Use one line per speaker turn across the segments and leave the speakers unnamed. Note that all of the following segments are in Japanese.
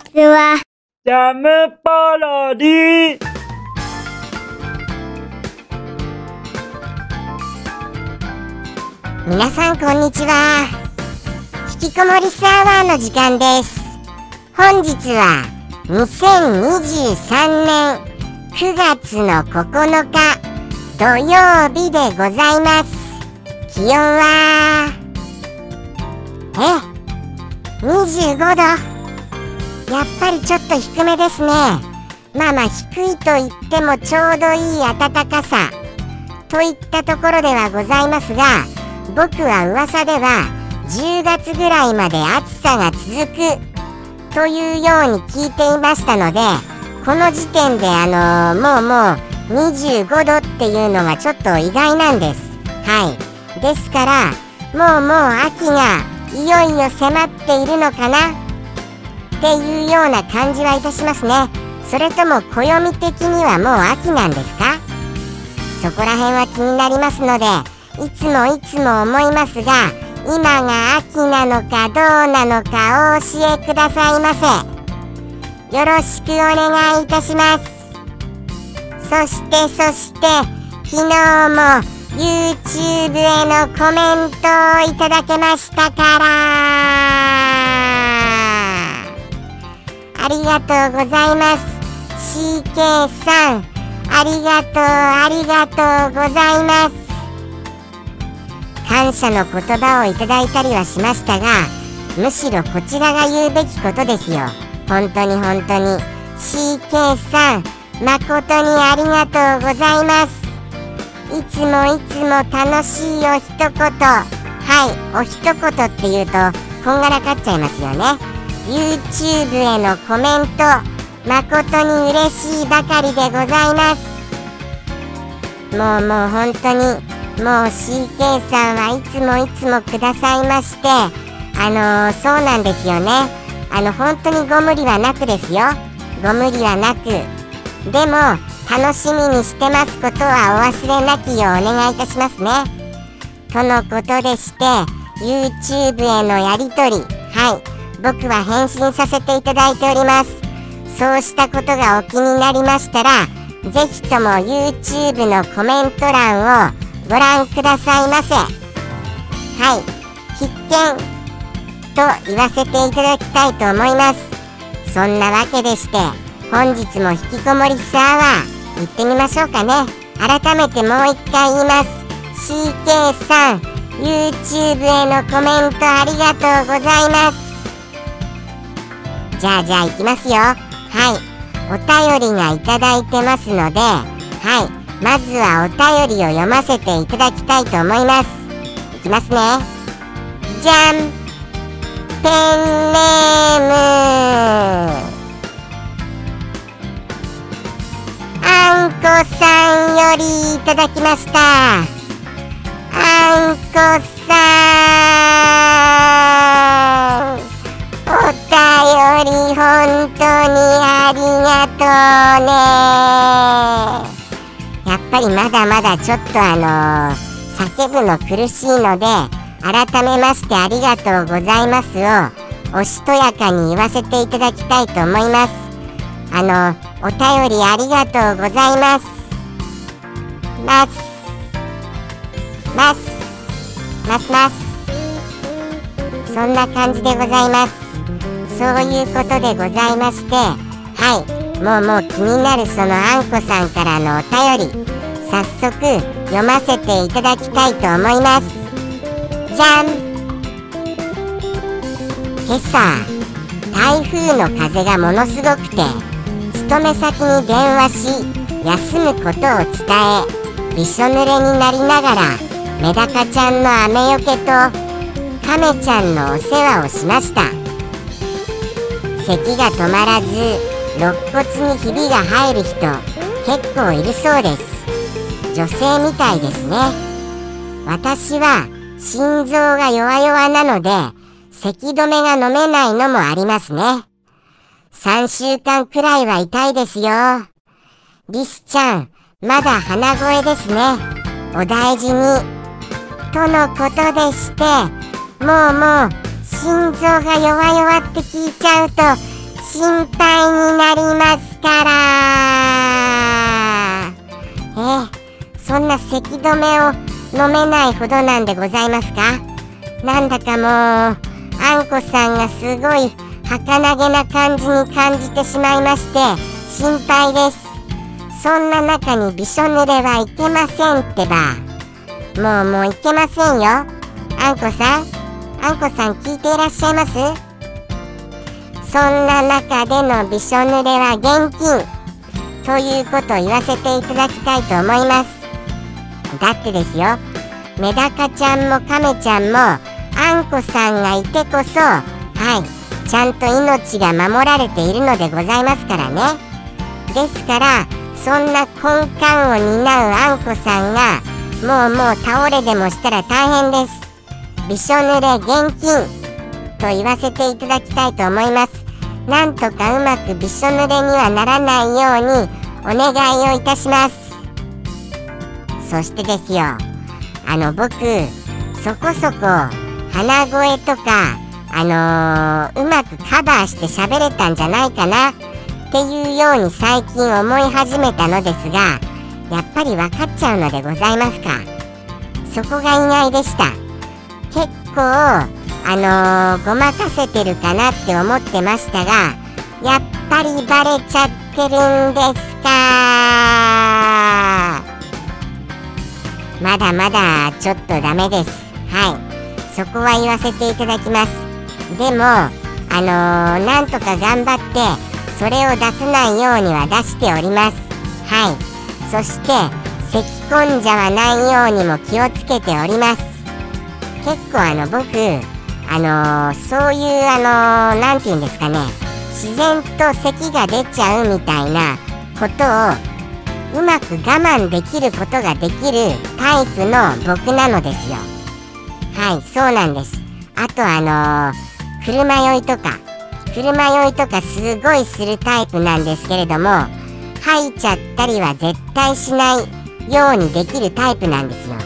ちは。
ジャムパロディ。
皆さんこんにちは。引きこもりスアワーの時間です。本日は2023年9月の9日土曜日でございます。気温はえ？25度やっぱりちょっと低めですね。まあまあ低いと言ってもちょうどいい暖かさ。といったところではございますが僕は噂では10月ぐらいまで暑さが続くというように聞いていましたのでこの時点であのー、もうもう25度っていうのがちょっと意外なんです。はい。ですからもうもう秋がいよいよ迫っているのかなっていうような感じはいたしますね。それとも暦的にはもう秋なんですか？そこら辺は気になりますのでいつもいつも思いますが今が秋なのかどうなのかお教えくださいませ。よろしくお願いいたします。そしてそして昨日も YouTube へのコメントをいただけましたから。ありがとうございます。CK さんありがとうありがとうございます。感謝の言葉をいただいたりはしましたがむしろこちらが言うべきことですよ。本当に本当に。CK さん誠にありがとうございます。いつもいつも楽しいお一言。はいお一言っていうとこんがらかっちゃいますよね。YouTube へのコメント誠に嬉しいばかりでございます。もうもう本当にもう CK さんはいつもいつもくださいましてあのー、そうなんですよね。あの本当にご無理はなくですよ。ご無理はなく。でも楽しみにしてますことはお忘れなきようお願いいたしますね。とのことでして YouTube へのやり取り。はい。僕は返信させていただいております。そうしたことがお気になりましたらぜひとも YouTube のコメント欄をご覧くださいませ。はい。必見と言わせていただきたいと思います。そんなわけでして本日も引きこもりスアワー行ってみましょうかね。改めてもう一回言います。CK さん YouTube へのコメントありがとうございます。じゃあじゃあ行きますよ。はい。お便りがいただいてますのではい。まずはお便りを読ませていただきたいと思います。いきますね。じゃん。ペンネーム。あんこさんよりいただきました。あんこさん。あとね。やっぱりまだまだちょっとあのー、叫ぶの苦しいので改めましてありがとうございますをおしとやかに言わせていただきたいと思います。あのお便りありがとうございます。ます。ます。ますます。そんな感じでございます。そういうことでございましてはい。もうもう気になるそのあんこさんからのお便り早速読ませていただきたいと思います。じゃん。今朝台風の風がものすごくて勤め先に電話し休むことを伝えびしょ濡れになりながらメダカちゃんの雨よけとカメちゃんのお世話をしました。咳が止まらず肋骨にひびが入る人結構いるそうです。女性みたいですね。私は心臓が弱々なので咳止めが飲めないのもありますね。3週間くらいは痛いですよ。リスちゃんまだ鼻声ですね。お大事に。とのことでしてもうもう心臓が弱々って聞いちゃうと心配になりますから。ええそんな咳止めを飲めないほどなんでございますか？なんだかもうあんこさんがすごい儚げな感じに感じてしまいまして心配です。そんな中にびしょ濡れはいけませんってば。もうもういけませんよ。あんこさんあんこさん聞いていらっしゃいます？そんな中でのびしょ濡れは現金ということを言わせていただきたいと思います。だってですよメダカちゃんもカメちゃんもあんこさんがいてこそはいちゃんと命が守られているのでございますからね。ですからそんな根幹を担うあんこさんがもうもう倒れでもしたら大変です。びしょ濡れ現金と言わせていただきたいと思います。なんとかうまくびしょ濡れにはならないようにお願いをいたします。そしてですよあの僕そこそこ鼻声とかあのー、うまくカバーして喋れたんじゃないかなっていうように最近思い始めたのですがやっぱり分かっちゃうのでございますか？そこが意外でした。結構あのー、ごまかせてるかなって思ってましたがやっぱりバレちゃってるんですか？まだまだちょっとダメです。はい。そこは言わせていただきます。でもあのー、なんとか頑張ってそれを出さないようには出しております。はい。そして咳き込んじゃわないようにも気をつけております。結構あの僕あの、そういうあの何、ー、て言うんですかね。自然と咳が出ちゃうみたいなことをうまく我慢できることができるタイプの僕なのですよ。はいそうなんです。あとあのー、車酔いとか。車酔いとかすごいするタイプなんですけれども吐いちゃったりは絶対しないようにできるタイプなんですよ。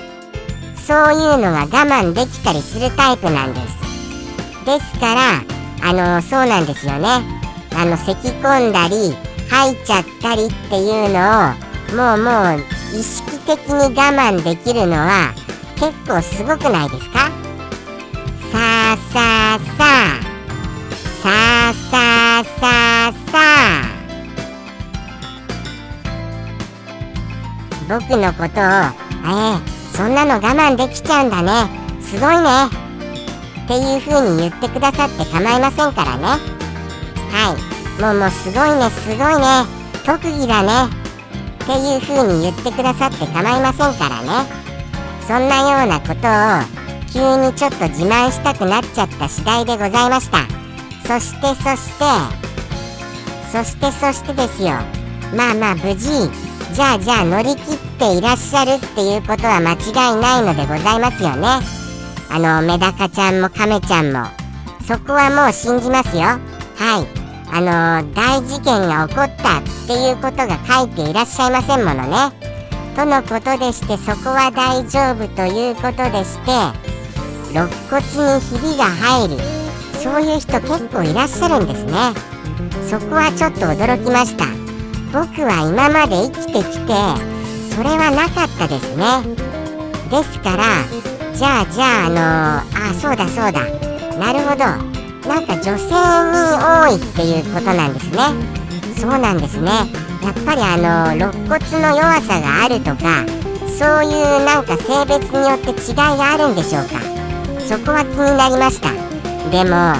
そういうのが我慢できたりするタイプなんです。ですからあのそうなんですよね。あの咳き込んだり吐いちゃったりっていうのをもうもう意識的に我慢できるのは結構すごくないですか？さあさあさあさあ。さあさあさあ。僕のことを「えー、そんなの我慢できちゃうんだね。すごいね」っていう風に言ってくださって構いませんからね。はい。もうもうすごいねすごいね。特技だね。っていう風に言ってくださって構いませんからね。そんなようなことを急にちょっと自慢したくなっちゃった次第でございました。そしてそしてそしてそしてですよ。まあまあ無事じゃあじゃあ乗り切っていらっしゃるっていうことは間違いないのでございますよね。あのメダカちゃんもカメちゃんも。そこはもう信じますよ。はい。あの大事件が起こったっていうことが書いていらっしゃいませんものね。とのことでしてそこは大丈夫ということでして肋骨にひびが入る。そういう人結構いらっしゃるんですね。そこはちょっと驚きました。僕は今まで生きてきてそれはなかったですね。ですからじゃあじゃああのー、あそうだそうだ。なるほど。なんか女性に多いっていうことなんですね。そうなんですね。やっぱりあの肋骨の弱さがあるとかそういうなんか性別によって違いがあるんでしょうか。そこは気になりました。でも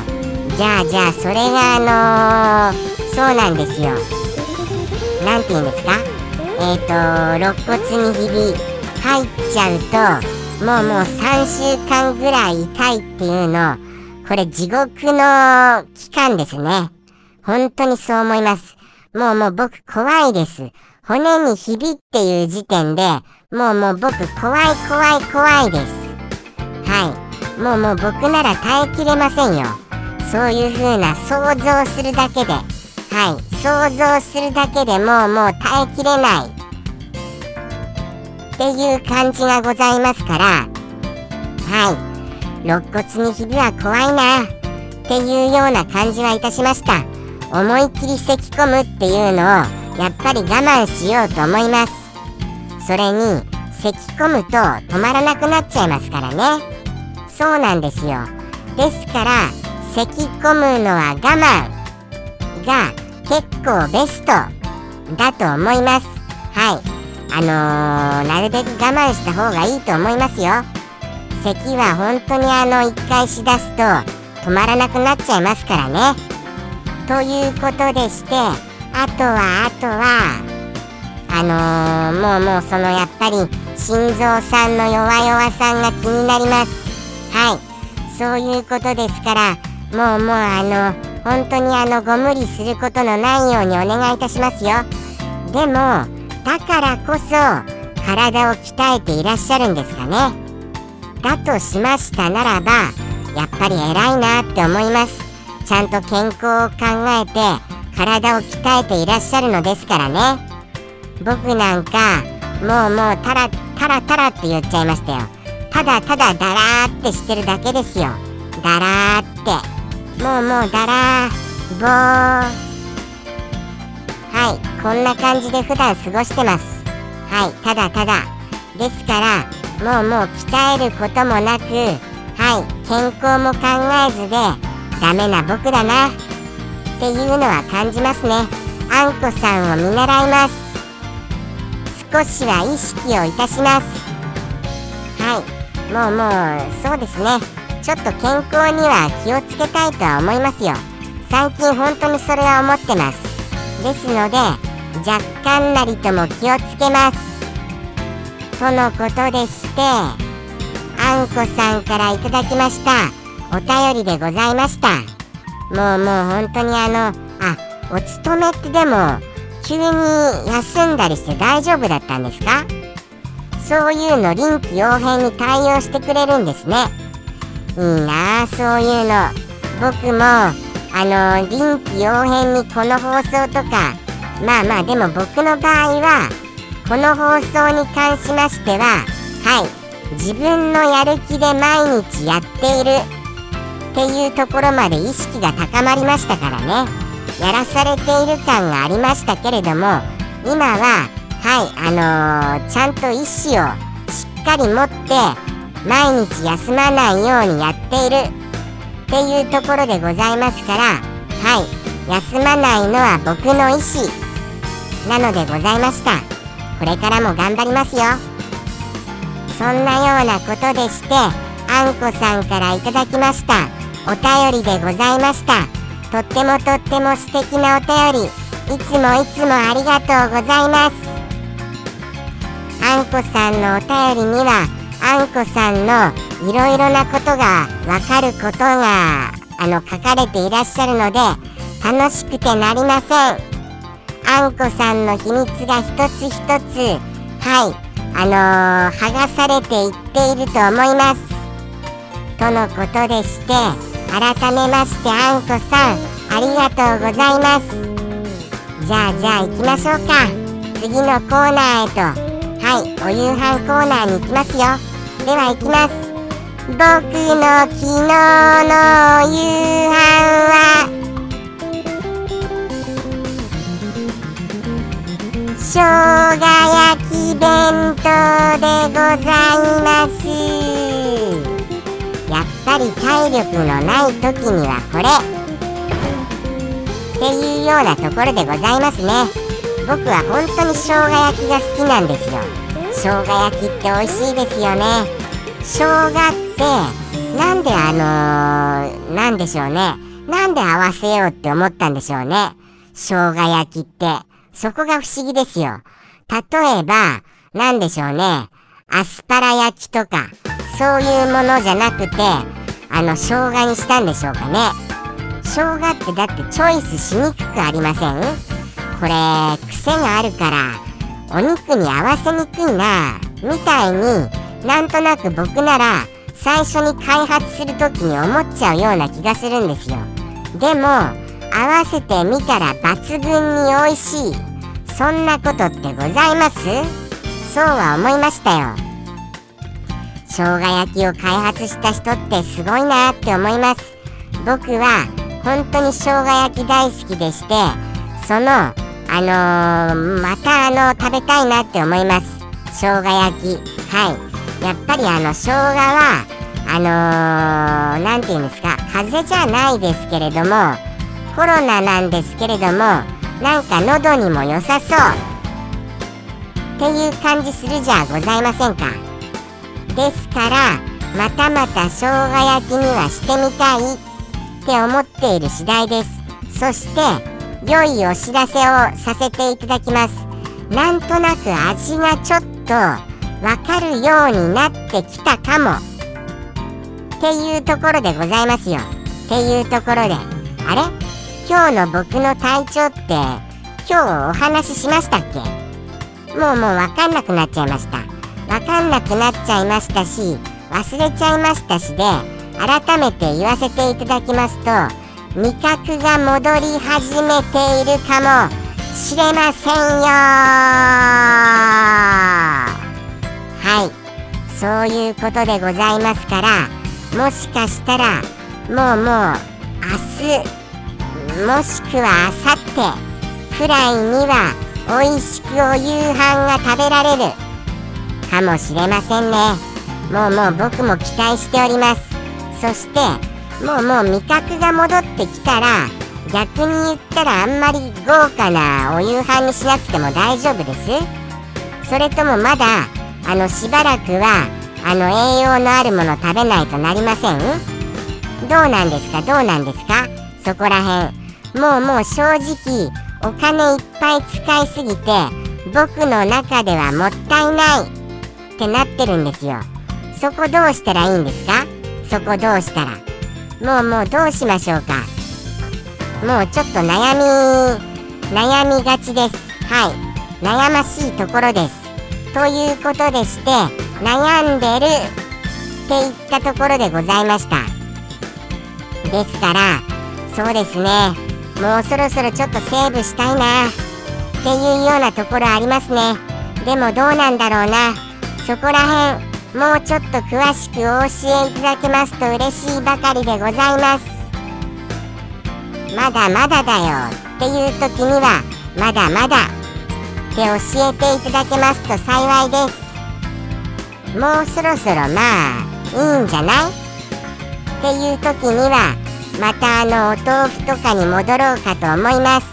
じゃあじゃあそれがあのー、そうなんですよ。何て言うんですか？えっ、ー、と肋骨にひび入っちゃうともうもう3週間ぐらい痛いっていうのこれ地獄の期間ですね。本当にそう思います。もうもう僕怖いです。骨にひびっていう時点でもうもう僕怖い怖い怖いです。はい。もうもう僕なら耐えきれませんよ。そういう風な想像するだけで。はい。想像するだけでもうもう耐えきれない。っていう感じがございますからはい。肋骨にひびは怖いなっていうような感じはいたしました。思い切り咳き込むっていうのをやっぱり我慢しようと思います。それに咳き込むと止まらなくなっちゃいますからね。そうなんですよ。ですから咳き込むのは我慢が結構ベストだと思います。はい。あのー、なるべく我慢した方がいいと思いますよ。咳は本当にあの1回しだすと止まらなくなっちゃいますからね。ということでしてあとはあとはあのー、もうもうそのやっぱり心臓さんの弱々さんが気になります。はい。そういうことですからもうもうあの本当にあのご無理することのないようにお願いいたしますよ。でもだからこそ体を鍛えていらっしゃるんですかね。だとしましたならばやっぱり偉いなって思います。ちゃんと健康を考えて体を鍛えていらっしゃるのですからね。僕なんかもうもうタラタラタラって言っちゃいましたよ。ただただダラーってしてるだけですよ。ダラーって。もうもうダラーボー。はいこんな感じで普段過ごしてます。はいただただですからもうもう鍛えることもなくはい健康も考えずでダメな僕だなっていうのは感じますね。あんこさんを見習います。少しは意識をいたします。はいもうもうそうですね。ちょっと健康には気をつけたいとは思いますよ。最近本当にそれは思ってます。ですので若干なりとも気をつけます。とのことでしてあんこさんからいただきました。お便りでございました。もうもう本当にあのあお勤めってでも急に休んだりして大丈夫だったんですか？そういうの臨機応変に対応してくれるんですね。いいなあそういうの。僕もあの臨機応変にこの放送とかまあまあでも僕の場合はこの放送に関しましてははい自分のやる気で毎日やっているっていうところまで意識が高まりましたからね。やらされている感がありましたけれども今ははいあのー、ちゃんと意思をしっかり持って毎日休まないようにやっている。っていうところでございますからはい休まないのは僕の意思なのでございました。これからも頑張りますよ。そんなようなことでしてあんこさんからいただきました。お便りでございました。とってもとっても素敵なお便り。いつもいつもありがとうございます。あんこさんのお便りにはあんこさんのいろいろなことがわかることがあの書かれていらっしゃるので楽しくてなりません。あんこさんの秘密が一つ一つはいあのー、剥がされていっていると思います。とのことでして改めましてあんこさんありがとうございます。じゃあじゃあ行きましょうか。次のコーナーへとはいお夕飯コーナーに行きますよ。では行きます。僕の昨日の夕飯は。生姜焼き弁当でございます。やっぱり体力のない時にはこれ。っていうようなところでございますね。僕は本当に生姜焼きが好きなんですよ。生姜焼きって美味しいですよね。生姜ってなんであのー、なんでしょうね。なんで合わせようって思ったんでしょうね。生姜焼きって。そこが不思議ですよ。例えばなんでしょうね。アスパラ焼きとかそういうものじゃなくてあの生姜にしたんでしょうかね。生姜ってだってチョイスしにくくありません？これ癖があるからお肉に合わせにくいなみたいになんとなく僕なら最初に開発する時に思っちゃうような気がするんですよ。でも合わせてみたら抜群に美味しい。そんなことってございます？そうは思いましたよ。生姜焼きを開発した人ってすごいなって思います。僕は本当に生姜焼き大好きでしてそのあのー、またあの食べたいなって思います。生姜焼き。はい。やっぱりあの生姜はあの何、ー、て言うんですか風邪じゃないですけれどもコロナなんですけれどもなんか喉にも良さそう。っていう感じするじゃございませんか。ですからまたまた生姜焼きにはしてみたいって思っている次第です。そして良いお知らせをさせていただきます。なんとなく味がちょっとわかるようになってきたかも。っていうところでございますよ。っていうところであれ？今日の僕の体調って今日お話ししましたっけ？もうもうわかんなくなっちゃいました。わかんなくなっちゃいましたし忘れちゃいましたしで改めて言わせていただきますと味覚が戻り始めているかもしれませんよはい。そういうことでございますからもしかしたらもうもう明日もしくはあさってくらいには美味しくお夕飯が食べられるかもしれませんね。もうもう僕も期待しております。そしてもうもう味覚が戻ってきたら逆に言ったらあんまり豪華なお夕飯にしなくても大丈夫です。それともまだあのしばらくはあの栄養のあるもの食べないとなりません？どうなんですか？どうなんですか？そこらへんもうもう正直お金いっぱい使いすぎて僕の中ではもったいない。ってなってるんですよ。そこどうしたらいいんですか？そこどうしたら。もうもうどうしましょうか？もうちょっと悩み悩みがちです。はい。悩ましいところです。ということでして悩んでるっていったところでございました。ですからそうですね。もうそろそろちょっとセーブしたいなっていうようなところありますね。でもどうなんだろうな。そこらへんもうちょっと詳しくお教えいただけますと嬉しいばかりでございます。まだまだだよっていう時にはまだまだって教えていただけますと幸いです。もうそろそろまあいいんじゃない？っていう時にはまたあのお豆腐とかに戻ろうかと思います。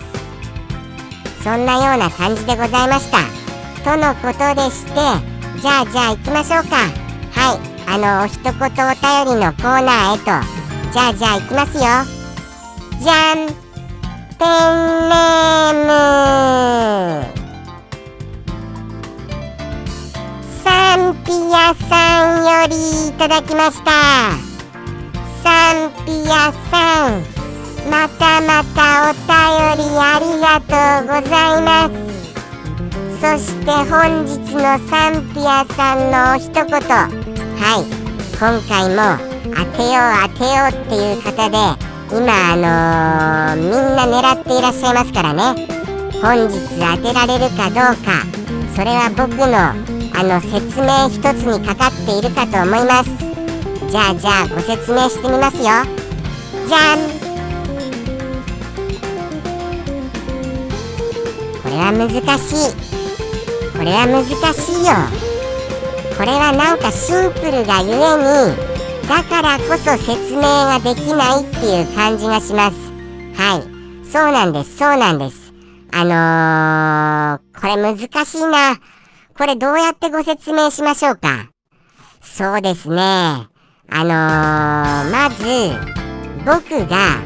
そんなような感じでございました。とのことでしてじゃあじゃあ行きましょうか。はい。あのお一言お便りのコーナーへと。じゃあじゃあ行きますよ。じゃんペンネーム。サンピアさんよりいただきました。サンピアさんまたまたお便りありがとうございます。そして本日のサンピアさんの一言。はい。今回も当てよう当てようっていう方で今あのー、みんな狙っていらっしゃいますからね。本日当てられるかどうか。それは僕のあの説明一つにかかっているかと思います。じゃあじゃあご説明してみますよ。じゃん。これは難しい。これは難しいよ。これはなんかシンプルがゆえにだからこそ説明ができないっていう感じがします。はい。そうなんですそうなんです。あのー、これ難しいな。これどうやってご説明しましょうか？そうですねあのー、まず、僕が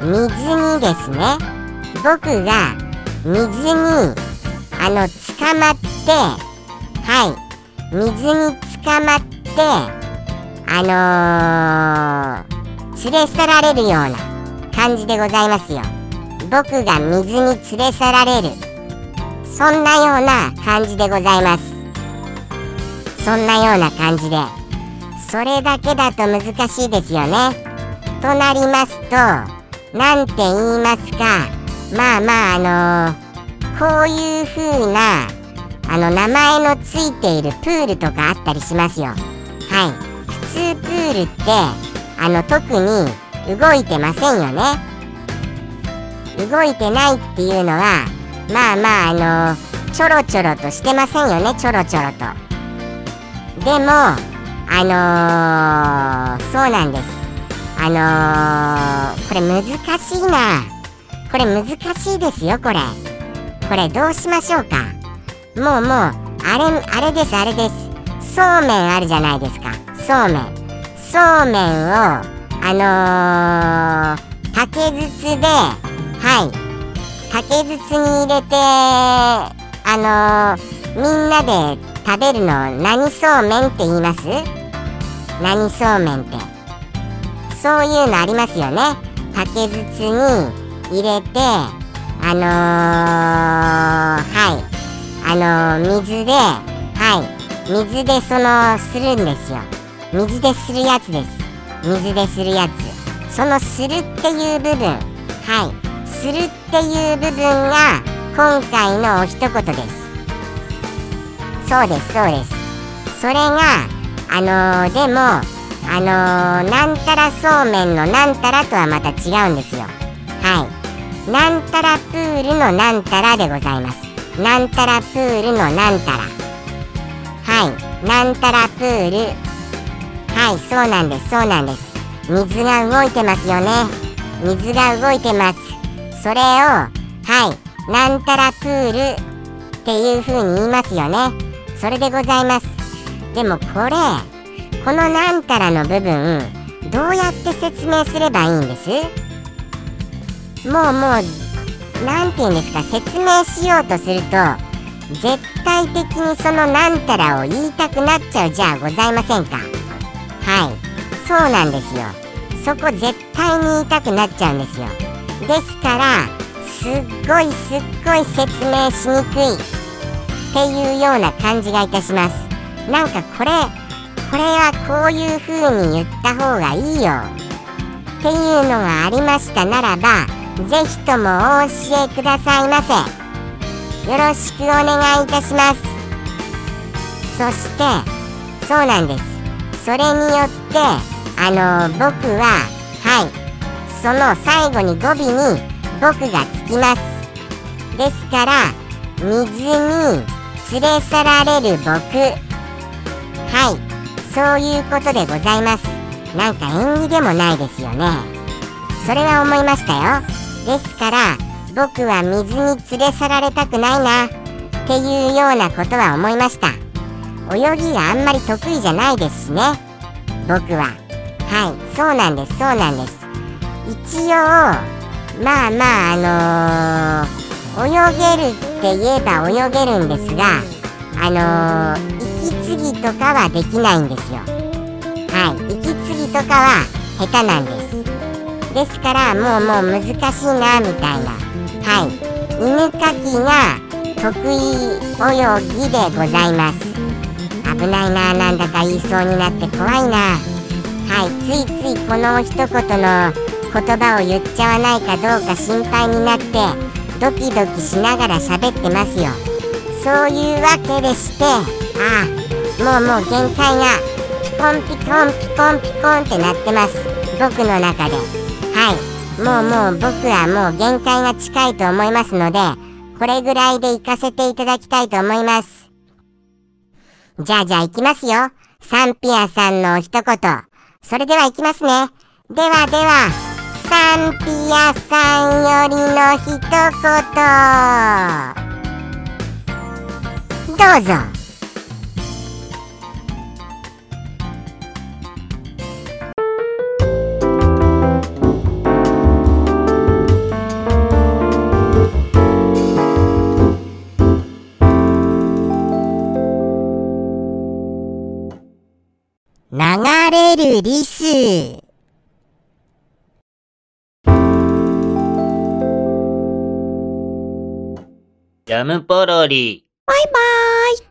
水にですね、僕が水に、あの、捕まって、はい、水に捕まって、あのー、連れ去られるような感じでございますよ。僕が水に連れ去られる。そんなような感じでございます。そんなような感じで。それだけだと難しいですよね。となりますと、何て言いますか、まあまああのー、こういう風な、あの名前のついているプールとかあったりしますよ。はい。普通プールって、あの特に動いてませんよね。動いてないっていうのはまあまああのちょろちょろとしてませんよねちょろちょろと。でもあのー、そうなんです。あのー、これ難しいな。これ難しいですよこれ。これどうしましょうか。もうもうあれあれですあれです。そうめんあるじゃないですか。そうめん。そうめんをあのー、竹筒ではい。竹筒に入れてあのー、みんなで食べるの何そうめんって言います？何そうめんって。そういうのありますよね。竹筒に入れてあのー、はい。あのー、水ではい。水でそのするんですよ。水でするやつです。水でするやつ。そのするっていう部分。はい。するっていう部分が今回のお一言です。そうですそうです。それがあのー、でもあのー、なんたらそうめんのなんたらとはまた違うんですよ。はい。なんたらプールのなんたらでございます。なんたらプールのなんたら。はい。なんたらプール。はいそうなんですそうなんです。水が動いてますよね。水が動いてます。それをはいなんたらプールっていう風に言いますよね。それでございます。でもこれこのなんたらの部分どうやって説明すればいいんです？もうもう何て言うんですか説明しようとすると絶対的にそのなんたらを言いたくなっちゃうじゃあございませんか。はい。そうなんですよ。そこ絶対に言いたくなっちゃうんですよ。ですからすっごいすっごい説明しにくい。っていうような感じがいたします。なんかこれこれはこういう風に言った方がいいよ。っていうのがありましたならばぜひともお教えくださいませ。よろしくお願いいたします。そしてそうなんです。それによってあの僕ははい。その最後に語尾に僕がつきます。ですから水に連れ去られる僕。はい。そういうことでございます。なんか縁起でもないですよね。それは思いましたよ。ですから僕は水に連れ去られたくないな。っていうようなことは思いました。泳ぎがあんまり得意じゃないですしね。僕は。はい。そうなんです。そうなんです。一応まあまああのー、泳げるって言えば泳げるんですがあのー、息継ぎとかはできないんですよ。はい。息継ぎとかは下手なんです。ですからもうもう難しいなみたいな。はい。犬かきが得意泳ぎでございます。危ないななんだか言いそうになって怖いな。はい。ついついこの一言の言葉を言っちゃわないかどうか心配になってドキドキしながら喋ってますよそういうわけでしてああもうもう限界がピコンピコンピコンピコンってなってます僕の中ではいもうもう僕はもう限界が近いと思いますのでこれぐらいで行かせていただきたいと思いますじゃあじゃあ行きますよ。サンピアさんの一言。それでは行きますね。ではでは、サンピアさんよりの一言。どうぞ。流れるリス。
ジャムポロリ。
バイバーイ。